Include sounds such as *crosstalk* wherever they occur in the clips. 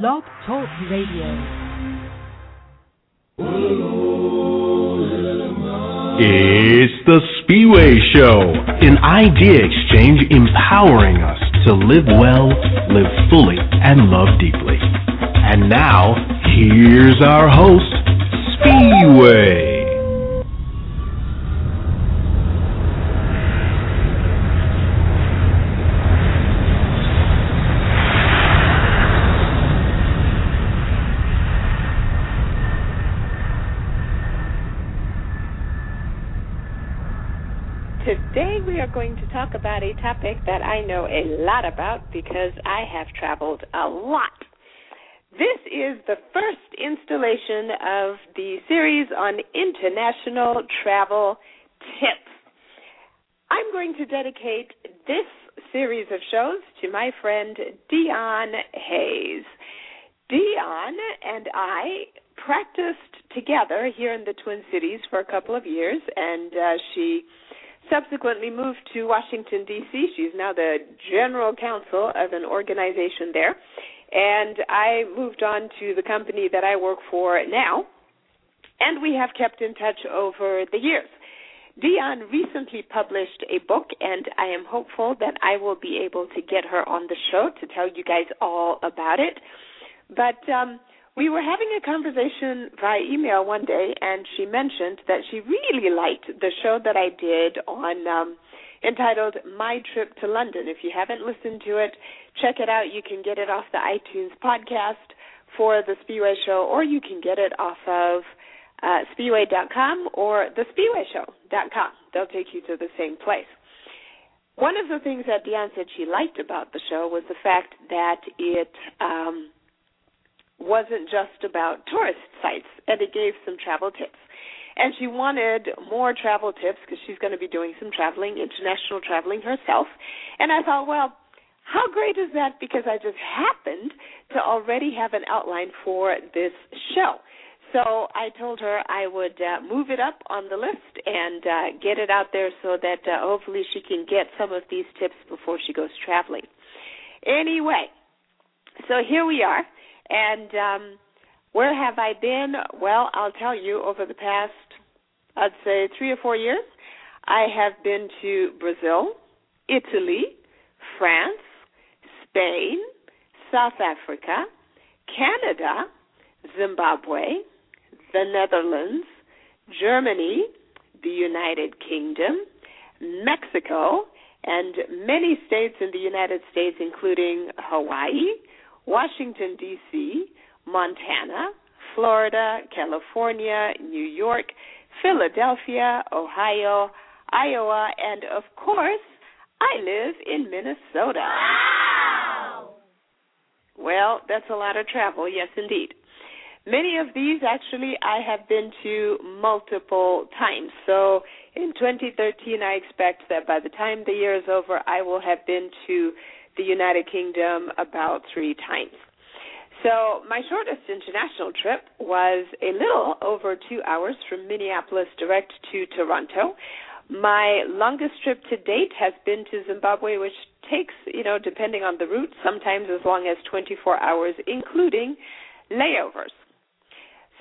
Blog Talk Radio. It's the Spiwe Show, an idea exchange empowering us to live well, live fully, and love deeply. And now, here's our host, Spiwe. Today we are going to talk about a topic that I know a lot about because I have traveled a lot. This is the first installation of the series on international travel tips. I'm going to dedicate this series of shows to my friend Dion Hayes. Dion and I practiced together here in the Twin Cities for a couple of years, and uh, she subsequently moved to Washington, D.C. She's now the general counsel of an organization there. And I moved on to the company that I work for now. And we have kept in touch over the years. Dion recently published a book, and I am hopeful that I will be able to get her on the show to tell you guys all about it. But um, we were having a conversation via email one day, and she mentioned that she really liked the show that I did on um, entitled "My Trip to London." If you haven't listened to it, check it out. You can get it off the iTunes podcast for the Spiwe Show, or you can get it off of uh, Spiwe.com or the SpiweShow.com. They'll take you to the same place. One of the things that Dion said she liked about the show was the fact that it um, wasn't just about tourist sites, and it gave some travel tips. And she wanted more travel tips because she's going to be doing some traveling, international traveling herself. And I thought, well, how great is that? Because I just happened to already have an outline for this show. So I told her I would uh, move it up on the list and uh, get it out there so that uh, hopefully she can get some of these tips before she goes traveling. Anyway, so here we are. And um, where have I been? Well, I'll tell you, over the past, I'd say, three or four years, I have been to Brazil, Italy, France, Spain, South Africa, Canada, Zimbabwe, the Netherlands, Germany, the United Kingdom, Mexico, and many states in the United States, including Hawaii, Washington, D.C., Montana, Florida, California, New York, Philadelphia, Ohio, Iowa, and of course, I live in Minnesota. Wow! Well, that's a lot of travel, yes, indeed. Many of these actually I have been to multiple times. So in 2013, I expect that by the time the year is over, I will have been to the United Kingdom about three times. So my shortest international trip was a little over two hours from Minneapolis direct to Toronto. My longest trip to date has been to Zimbabwe, which takes, you know, depending on the route, sometimes as long as 24 hours, including layovers.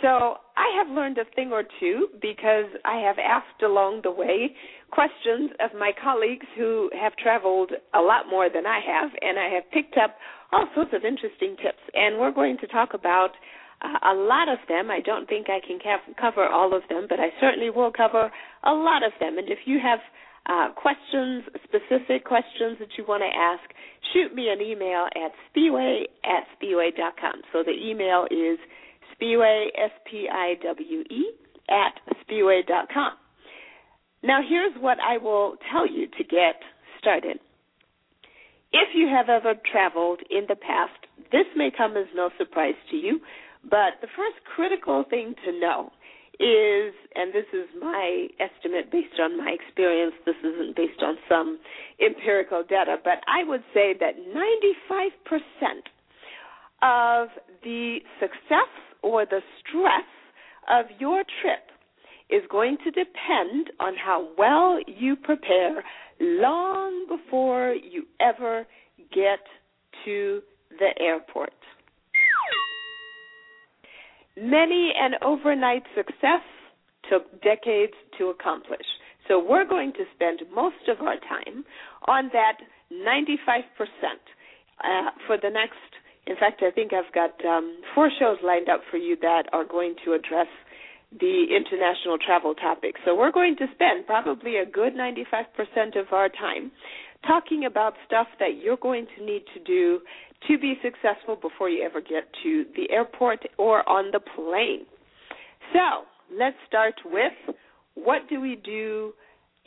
So I have learned a thing or two because I have asked along the way questions of my colleagues who have traveled a lot more than I have, and I have picked up all sorts of interesting tips. And we're going to talk about uh, a lot of them. I don't think I can ca- cover all of them, but I certainly will cover a lot of them. And if you have uh, questions, specific questions that you want to ask, shoot me an email at spiwe at spiwe.com. So the email is Spiwe, S P I W E, at Spiwe.com. Now, here's what I will tell you to get started. If you have ever traveled in the past, this may come as no surprise to you, but the first critical thing to know is, and this is my estimate based on my experience, this isn't based on some empirical data, but I would say that 95% of the success or the stress of your trip is going to depend on how well you prepare long before you ever get to the airport. Many an overnight success took decades to accomplish. So we're going to spend most of our time on that 95% uh, for the next. In fact, I think I've got um, four shows lined up for you that are going to address the international travel topic. So we're going to spend probably a good 95% of our time talking about stuff that you're going to need to do to be successful before you ever get to the airport or on the plane. So let's start with what do we do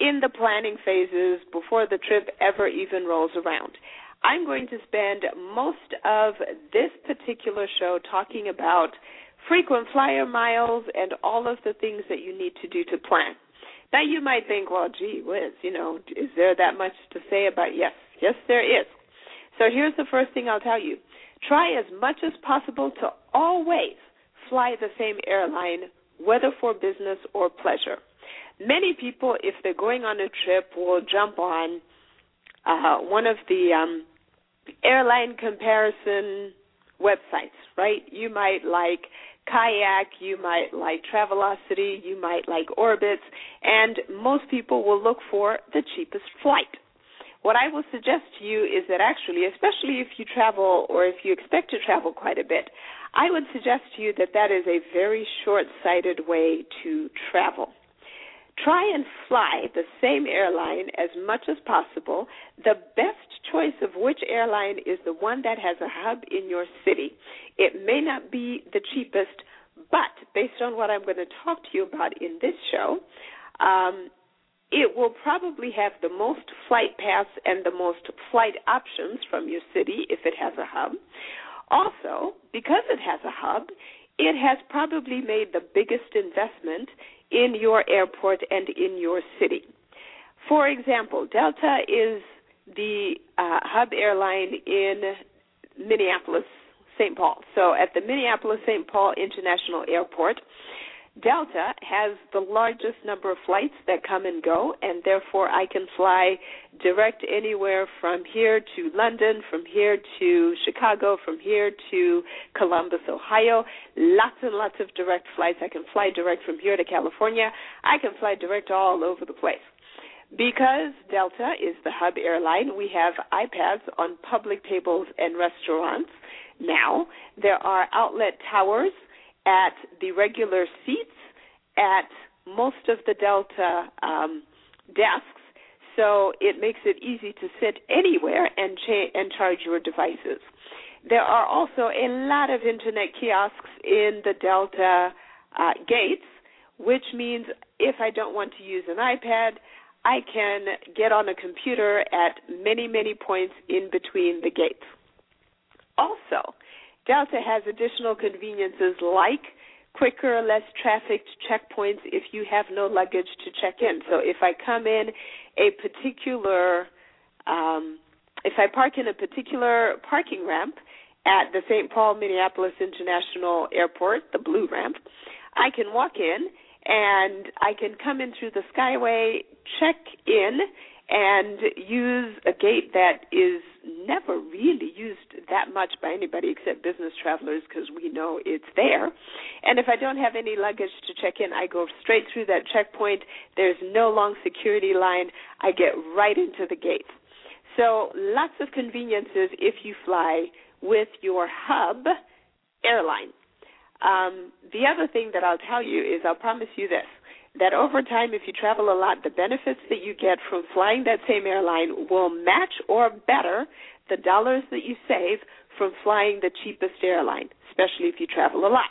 in the planning phases before the trip ever even rolls around. I'm going to spend most of this particular show talking about frequent flyer miles and all of the things that you need to do to plan. Now you might think, well, gee whiz, you know, is there that much to say about yes? Yes, there is. So here's the first thing I'll tell you. Try as much as possible to always fly the same airline, whether for business or pleasure. Many people, if they're going on a trip, will jump on uh, one of the um, airline comparison websites, right? You might like Kayak, you might like Travelocity, you might like Orbitz, and most people will look for the cheapest flight. What I will suggest to you is that actually, especially if you travel or if you expect to travel quite a bit, I would suggest to you that that is a very short sighted way to travel. Try and fly the same airline as much as possible. The best choice of which airline is the one that has a hub in your city. It may not be the cheapest, but based on what I'm going to talk to you about in this show, um, it will probably have the most flight paths and the most flight options from your city if it has a hub. Also, because it has a hub, it has probably made the biggest investment in your airport and in your city. For example, Delta is the uh, hub airline in Minneapolis, St. Paul. So at the Minneapolis St. Paul International Airport, Delta has the largest number of flights that come and go, and therefore I can fly direct anywhere from here to London, from here to Chicago, from here to Columbus, Ohio. Lots and lots of direct flights. I can fly direct from here to California. I can fly direct all over the place. Because Delta is the hub airline, we have iPads on public tables and restaurants. Now, there are outlet towers at the regular seats at most of the Delta um, desks, so it makes it easy to sit anywhere and cha- and charge your devices. There are also a lot of internet kiosks in the Delta uh, gates, which means if I don't want to use an iPad, I can get on a computer at many, many points in between the gates. Also, Delta has additional conveniences like quicker, less trafficked checkpoints if you have no luggage to check in. So if I come in a particular, um, if I park in a particular parking ramp at the St. Paul Minneapolis International Airport, the blue ramp, I can walk in and I can come in through the Skyway, check in, and use a gate that is never really used that much by anybody except business travelers because we know it's there. And if I don't have any luggage to check in, I go straight through that checkpoint. There's no long security line. I get right into the gate. So lots of conveniences if you fly with your hub airline. Um, the other thing that I'll tell you is I'll promise you this that over time, if you travel a lot, the benefits that you get from flying that same airline will match or better the dollars that you save from flying the cheapest airline, especially if you travel a lot.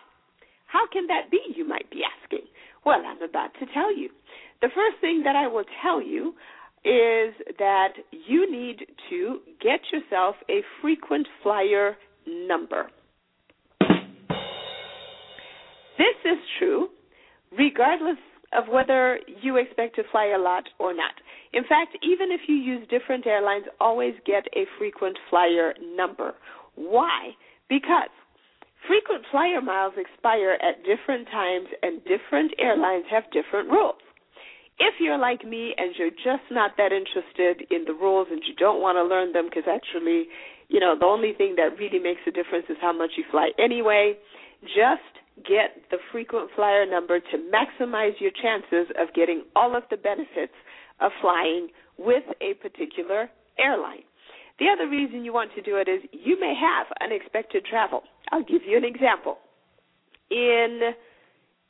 How can that be, you might be asking? Well, I'm about to tell you. The first thing that I will tell you is that you need to get yourself a frequent flyer number. This is true regardless of whether you expect to fly a lot or not. In fact, even if you use different airlines, always get a frequent flyer number. Why? Because frequent flyer miles expire at different times and different airlines have different rules. If you're like me and you're just not that interested in the rules and you don't want to learn them because actually, you know, the only thing that really makes a difference is how much you fly anyway, just get the frequent flyer number to maximize your chances of getting all of the benefits of flying with a particular airline. The other reason you want to do it is you may have unexpected travel. I'll give you an example. In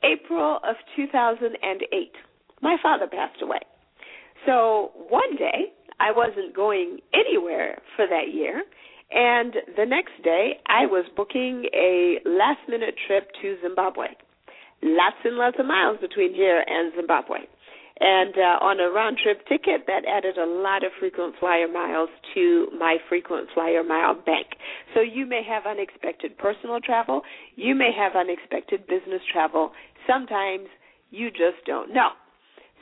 April of 2008, my father passed away. So one day, I wasn't going anywhere for that year, and the next day, I was booking a last minute trip to Zimbabwe. Lots and lots of miles between here and Zimbabwe. And uh, on a round trip ticket, that added a lot of frequent flyer miles to my frequent flyer mile bank. So you may have unexpected personal travel, you may have unexpected business travel. Sometimes you just don't know.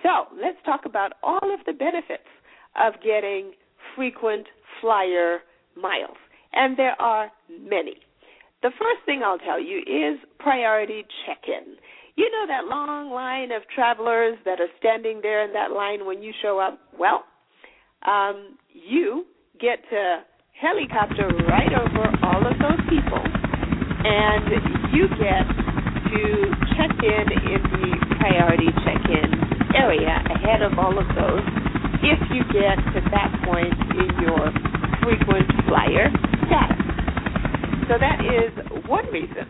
So let's talk about all of the benefits of getting frequent flyer miles. And there are many. The first thing I'll tell you is priority check in. You know that long line of travelers that are standing there in that line when you show up? Well, um, you get to helicopter right over all of those people, and you get to check in in the priority check in area ahead of all of those if you get to that point in your frequent flyer status. So that is one reason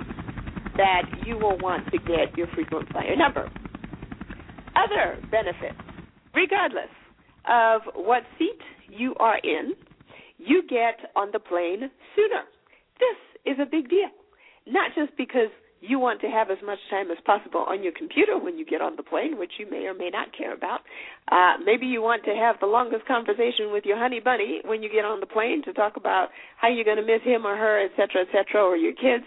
that you will want to get your frequent flyer number. Other benefits, regardless of what seat you are in, you get on the plane sooner. This is a big deal, not just because you want to have as much time as possible on your computer when you get on the plane, which you may or may not care about. Uh, maybe you want to have the longest conversation with your honey bunny when you get on the plane to talk about how you're going to miss him or her, et cetera, et cetera, or your kids.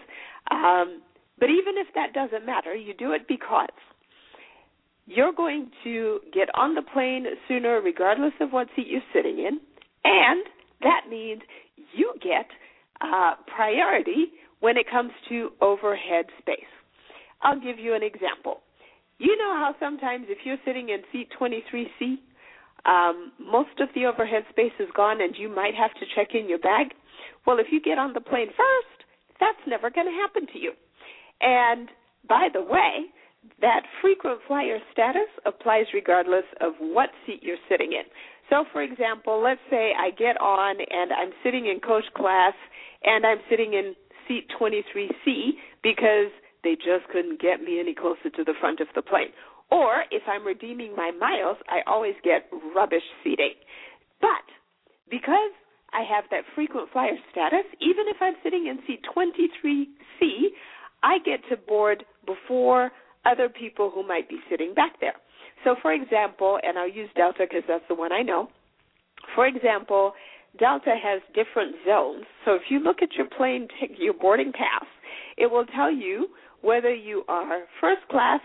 Um, but even if that doesn't matter, you do it because you're going to get on the plane sooner, regardless of what seat you're sitting in, and that means you get uh, priority when it comes to overhead space. I'll give you an example. You know how sometimes if you're sitting in seat 23C, um, most of the overhead space is gone and you might have to check in your bag? Well, if you get on the plane first, that's never going to happen to you. And by the way, that frequent flyer status applies regardless of what seat you're sitting in. So, for example, let's say I get on and I'm sitting in coach class and I'm sitting in seat 23C because they just couldn't get me any closer to the front of the plane. Or if I'm redeeming my miles, I always get rubbish seating. But because I have that frequent flyer status, even if I'm sitting in seat 23C, I get to board before other people who might be sitting back there. So, for example, and I'll use Delta because that's the one I know. For example, Delta has different zones. So, if you look at your plane, your boarding pass, it will tell you whether you are first class,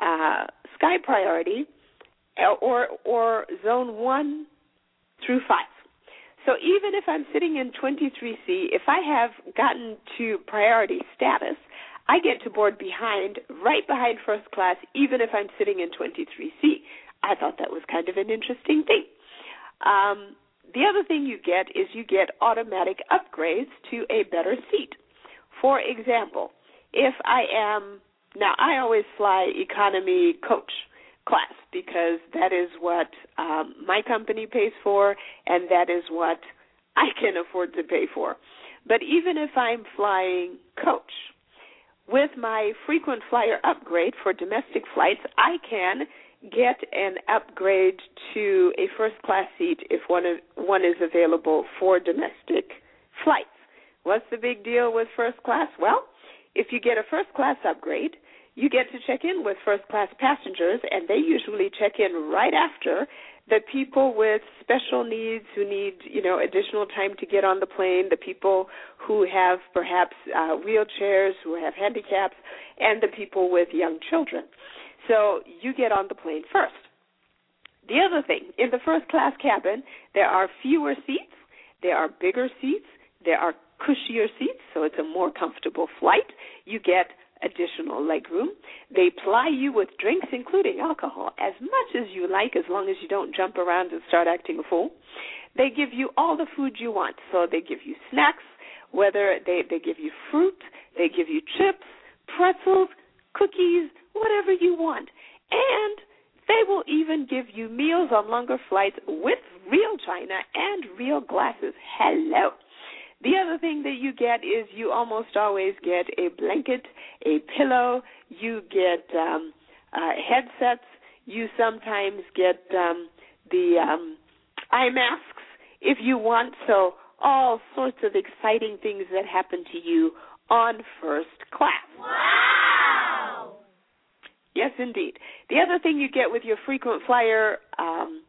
uh, sky priority, uh, or or zone one through five. So even if I'm sitting in 23C, if I have gotten to priority status, I get to board behind, right behind first class, even if I'm sitting in 23C. I thought that was kind of an interesting thing. Um, the other thing you get is you get automatic upgrades to a better seat. For example, if I am, now I always fly economy coach class because that is what um, my company pays for and that is what *laughs* I can afford to pay for. But even if I'm flying coach, with my frequent flyer upgrade for domestic flights, I can get an upgrade to a first class seat if one is, one is available for domestic flights. What's the big deal with first class? Well, if you get a first class upgrade, you get to check in with first class passengers, and they usually check in right after the people with special needs who need, you know, additional time to get on the plane, the people who have perhaps uh, wheelchairs, who have handicaps, and the people with young children. So you get on the plane first. The other thing, in the first class cabin, there are fewer seats, there are bigger seats, there are cushier seats, so it's a more comfortable flight. You get additional legroom. They ply you with drinks, including alcohol, as much as you like, as long as you don't jump around and start acting a fool. They give you all the food you want. So they give you snacks, whether they, they give you fruit, they give you chips, pretzels, cookies, whatever you want. And they will even give you meals on longer flights with real china and real glasses. Hello. The other thing that you get is you almost always get a blanket, a pillow, you get um, uh, headsets, you sometimes get um, the um, eye masks if you want. So, all sorts of exciting things that happen to you on first class. Wow! Yes, indeed. The other thing you get with your frequent flyer um,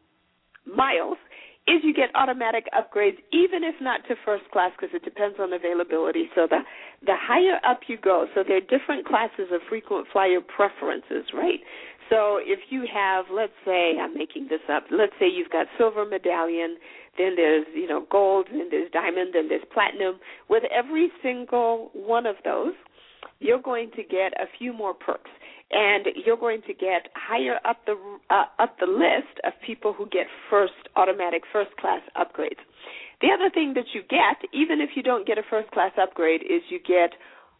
miles is you get automatic upgrades, even if not to first class, because it depends on availability. So the the higher up you go, so there are different classes of frequent flyer preferences, right? So if you have, let's say, I'm making this up. Let's say you've got silver medallion, then there's you know gold, then there's diamond, then there's platinum. With every single one of those, you're going to get a few more perks and you're going to get higher up the uh, up the list of people who get first automatic first class upgrades. The other thing that you get, even if you don't get a first class upgrade, is you get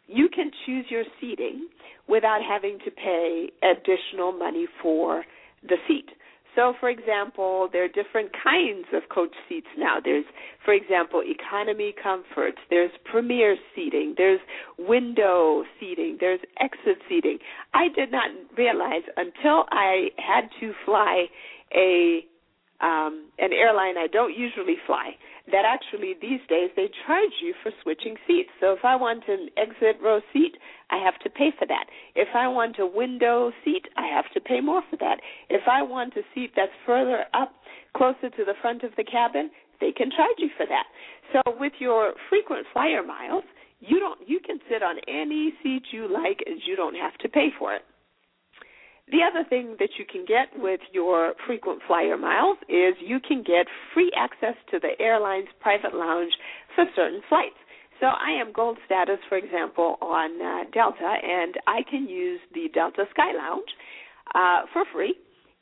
you can choose your seating without having to pay additional money for the seat. So, for example, there are different kinds of coach seats now. There's, for example, economy comfort, there's premier seating, there's window seating, there's exit seating. I did not realize until I had to fly a um, an airline I don't usually fly that actually these days they charge you for switching seats. So if I want an exit row seat, I have to pay for that. If I want a window seat, I have to pay more for that. If I want a seat that's further up, closer to the front of the cabin, they can charge you for that. So with your frequent flyer miles, you don't you can sit on any seat you like and you don't have to pay for it. The other thing that you can get with your frequent flyer miles is you can get free access to the airline's private lounge for certain flights. So I am gold status, for example, on uh, Delta, and I can use the Delta Sky Lounge uh, for free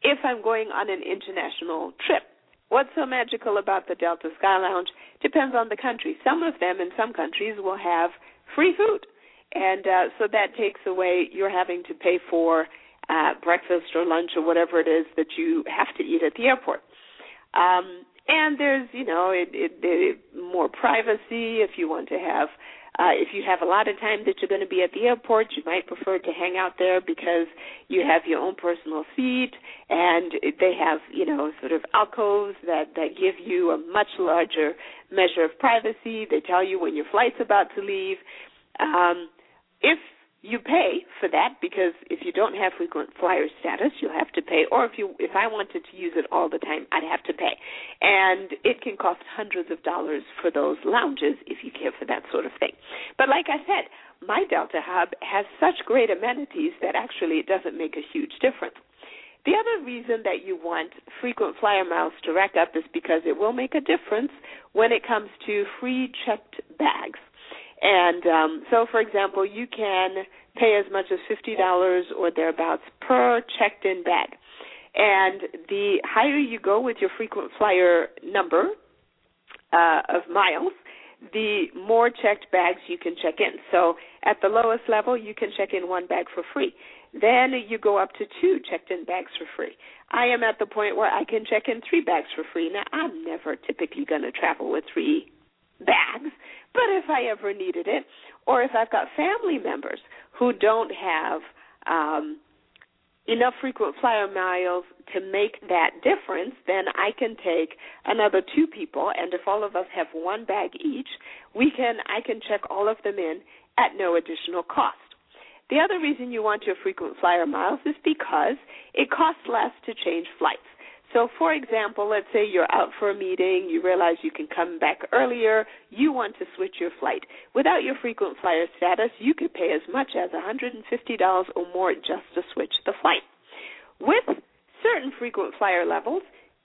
if I'm going on an international trip. What's so magical about the Delta Sky Lounge depends on the country. Some of them in some countries will have free food, and uh, so that takes away your having to pay for uh, breakfast or lunch or whatever it is that you have to eat at the airport. Um, and there's, you know, it, it, it, more privacy if you want to have. Uh, if you have a lot of time that you're going to be at the airport, you might prefer to hang out there because you have your own personal seat, and they have, you know, sort of alcoves that that give you a much larger measure of privacy. They tell you when your flight's about to leave. Um, if you pay for that because if you don't have frequent flyer status, you'll have to pay. Or if you, if I wanted to use it all the time, I'd have to pay, and it can cost hundreds of dollars for those lounges if you care for that sort of thing. But like I said, my Delta Hub has such great amenities that actually it doesn't make a huge difference. The other reason that you want frequent flyer miles to rack up is because it will make a difference when it comes to free checked bags. And um, so, for example, you can pay as much as fifty dollars or thereabouts per checked-in bag. And the higher you go with your frequent flyer number uh, of miles, the more checked bags you can check in. So at the lowest level, you can check in one bag for free. Then you go up to two checked in bags for free. I am at the point where I can check in three bags for free. Now, I'm never typically going to travel with three bags, but if I ever needed it, or if I've got family members who don't have um, enough frequent flyer miles to make that difference, then I can take another two people, and if all of us have one bag each, we can I can check all of them in at no additional cost. The other reason you want your frequent flyer miles is because it costs less to change flights. So, for example, let's say you're out for a meeting, you realize you can come back earlier, you want to switch your flight. Without your frequent flyer status, you could pay as much as $150 or more just to switch the flight. With certain frequent flyer levels,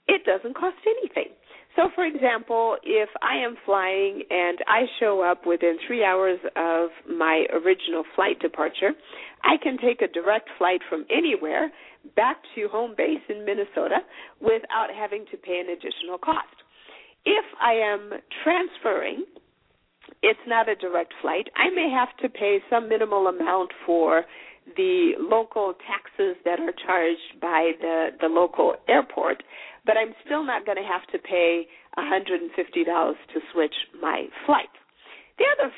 it doesn't cost anything. So, for example, if I am flying and I show up within three hours of my original flight departure, I can take a direct flight from anywhere back to home base in Minnesota without having to pay an additional cost. If I am transferring it's not a direct flight. I may have to pay some minimal amount for the local taxes that are charged by the the local airport, but I'm still not going to have to pay $150 to switch my flight. The other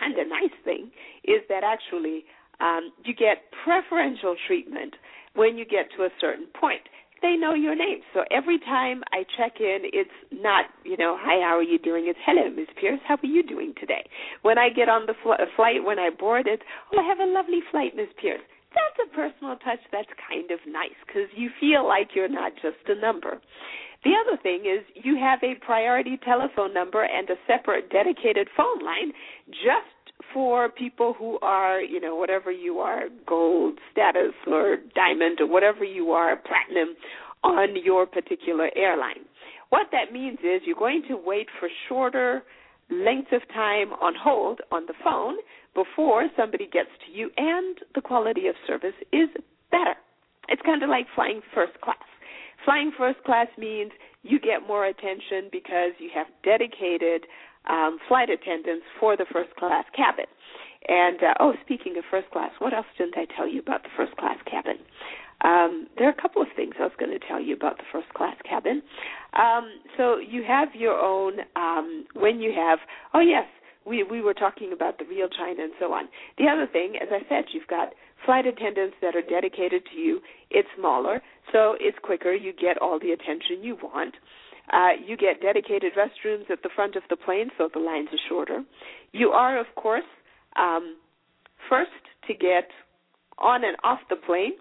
kind of nice thing is that actually um, you get preferential treatment when you get to a certain point they know your name. So every time I check in, it's not, you know, hi, how are you doing? It's hello, Ms. Pierce, how are you doing today? When I get on the fl- flight, when I board, it's, oh, I have a lovely flight, Ms. Pierce. That's a personal touch that's kind of nice because you feel like you're not just a number. The other thing is you have a priority telephone number and a separate dedicated phone line just for people who are, you know, whatever you are, gold status or diamond or whatever you are, platinum on your particular airline. What that means is you're going to wait for shorter lengths of time on hold on the phone before somebody gets to you, and the quality of service is better. It's kind of like flying first class. Flying first class means you get more attention because you have dedicated um, flight attendants for the first class cabin. And uh, oh, speaking of first class, what else didn't I tell you about the first class cabin? Um, there are a couple of things I was going to tell you about the first class cabin. Um, so you have your own um, when you have oh yes, we we were talking about the real China and so on. The other thing, as I said, you've got flight attendants that are dedicated to you. It's smaller, so it's quicker. You get all the attention you want. Uh, you get dedicated restrooms at the front of the plane, so the lines are shorter. You are, of course, um, first to get on and off the plane,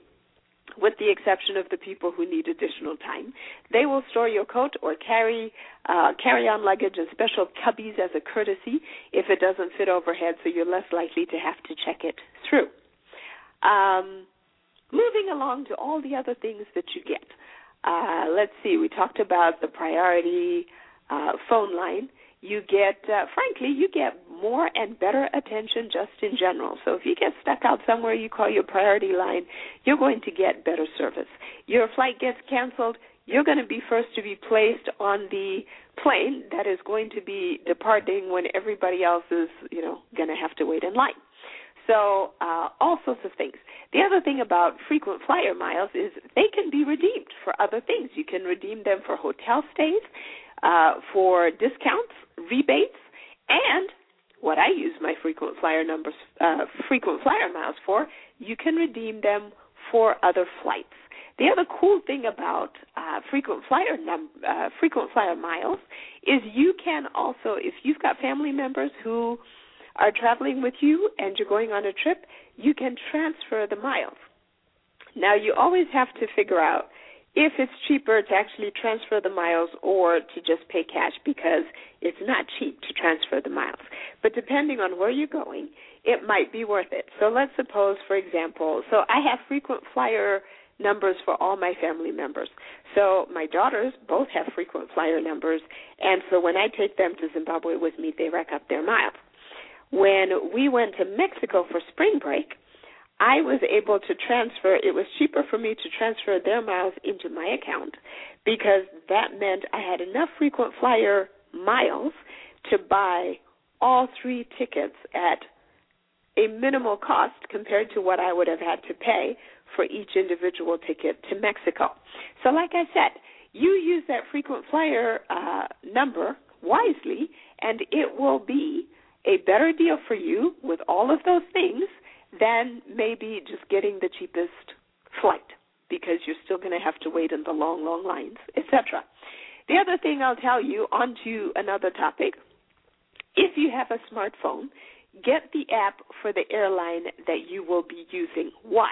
with the exception of the people who need additional time. They will store your coat or carry uh, carry-on luggage in special cubbies as a courtesy if it doesn't fit overhead, so you're less likely to have to check it through. Um, moving along to all the other things that you get. Uh, let's see, we talked about the priority uh, phone line. You get, uh, frankly, you get more and better attention just in general. So if you get stuck out somewhere, you call your priority line, you're going to get better service. Your flight gets canceled, you're going to be first to be placed on the plane that is going to be departing when everybody else is, you know, going to have to wait in line. So, uh, all sorts of things. The other thing about frequent flyer miles is they can be redeemed for other things. You can redeem them for hotel stays, uh, for discounts, rebates, and what I use my frequent flyer numbers, uh, frequent flyer miles for, you can redeem them for other flights. The other cool thing about uh, frequent flyer num- uh, frequent flyer miles is you can also, if you've got family members who are traveling with you and you're going on a trip, you can transfer the miles. Now, you always have to figure out if it's cheaper to actually transfer the miles or to just pay cash because it's not cheap to transfer the miles. But depending on where you're going, it might be worth it. So let's suppose, for example, so I have frequent flyer numbers for all my family members. So my daughters both have frequent flyer numbers, and so when I take them to Zimbabwe with me, they rack up their miles. When we went to Mexico for spring break, I was able to transfer, it was cheaper for me to transfer their miles into my account because that meant I had enough frequent flyer miles to buy all three tickets at a minimal cost compared to what I would have had to pay for each individual ticket to Mexico. So, like I said, you use that frequent flyer uh, number wisely, and it will be a better deal for you with all of those things than maybe just getting the cheapest flight because you're still going to have to wait in the long, long lines, etc. The other thing I'll tell you, on to another topic. If you have a smartphone, get the app for the airline that you will be using. Why?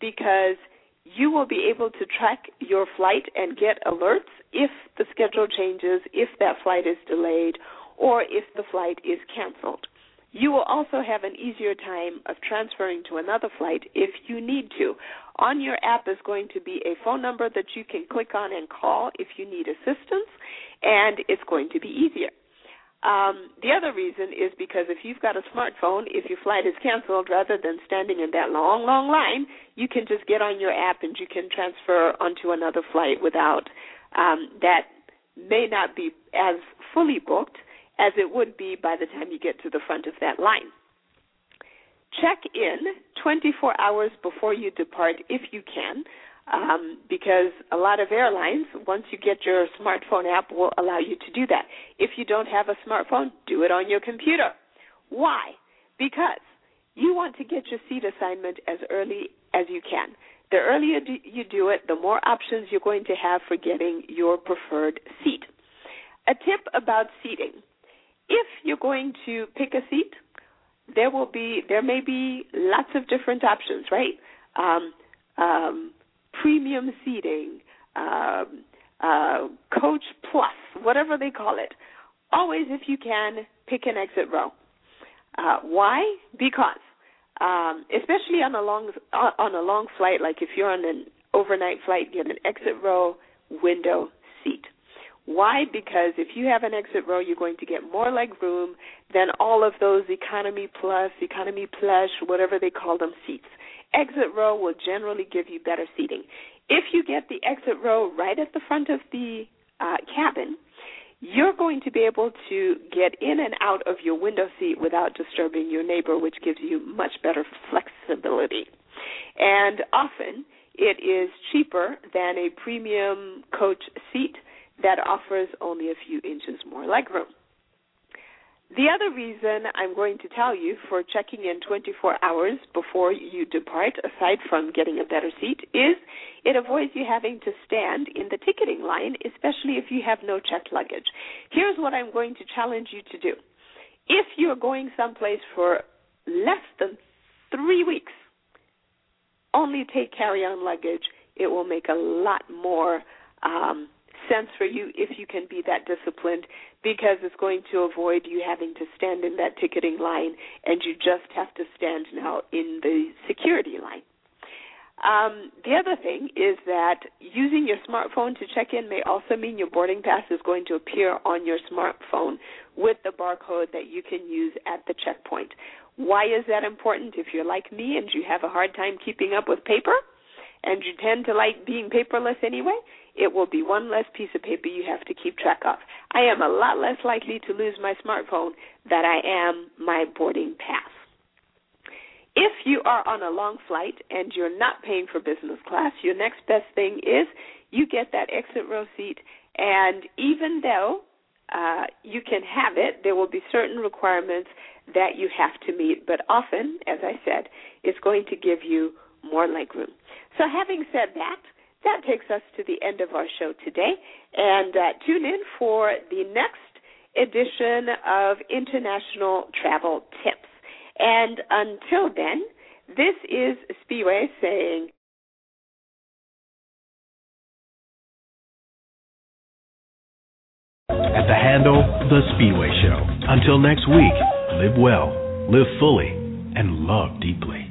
Because you will be able to track your flight and get alerts if the schedule changes, if that flight is delayed, or if the flight is canceled. You will also have an easier time of transferring to another flight if you need to. On your app is going to be a phone number that you can click on and call if you need assistance, and it's going to be easier. Um, the other reason is because if you've got a smartphone, if your flight is canceled, rather than standing in that long, long line, you can just get on your app and you can transfer onto another flight without um, that may not be as fully booked as it would be by the time you get to the front of that line. Check in 24 hours before you depart if you can, um, because a lot of airlines, once you get your smartphone app, will allow you to do that. If you don't have a smartphone, do it on your computer. Why? Because you want to get your seat assignment as early as you can. The earlier you do it, the more options you're going to have for getting your preferred seat. A tip about seating. If you're going to pick a seat, there will be there may be lots of different options, right? Um, um, premium seating, um, uh, coach plus, whatever they call it. Always, if you can, pick an exit row. Uh, why? Because, um, especially on a long on a long flight, like if you're on an overnight flight, get an exit row window seat. Why? Because if you have an exit row, you're going to get more leg room than all of those economy plus, economy plush, whatever they call them seats. Exit row will generally give you better seating. If you get the exit row right at the front of the uh, cabin, you're going to be able to get in and out of your window seat without disturbing your neighbor, which gives you much better flexibility. And often it is cheaper than a premium coach seat that offers only a few inches more legroom. The other reason I'm going to tell you for checking in 24 hours before you depart, aside from getting a better seat, is it avoids you having to stand in the ticketing line, especially if you have no checked luggage. Here's what I'm going to challenge you to do. If you're going someplace for less than three weeks, only take carry on luggage. It will make a lot more um, sense for you if you can be that disciplined because it's going to avoid you having to stand in that ticketing line and you just have to stand now in the security line. Um, the other thing is that using your smartphone to check in may also mean your boarding pass is going to appear on your smartphone with the barcode that you can use at the checkpoint. Why is that important? If you're like me and you have a hard time keeping up with paper, and you tend to like being paperless anyway, it will be one less piece of paper you have to keep track of. I am a lot less likely to lose my smartphone than I am my boarding pass. If you are on a long flight and you're not paying for business class, your next best thing is you get that exit row seat, and even though uh, you can have it, there will be certain requirements that you have to meet, but often, as I said, it's going to give you more legroom. So, having said that, that takes us to the end of our show today. And uh, tune in for the next edition of International Travel Tips. And until then, this is Spiwe saying, At the handle, The Spiwe Show. Until next week, live well, live fully, and love deeply.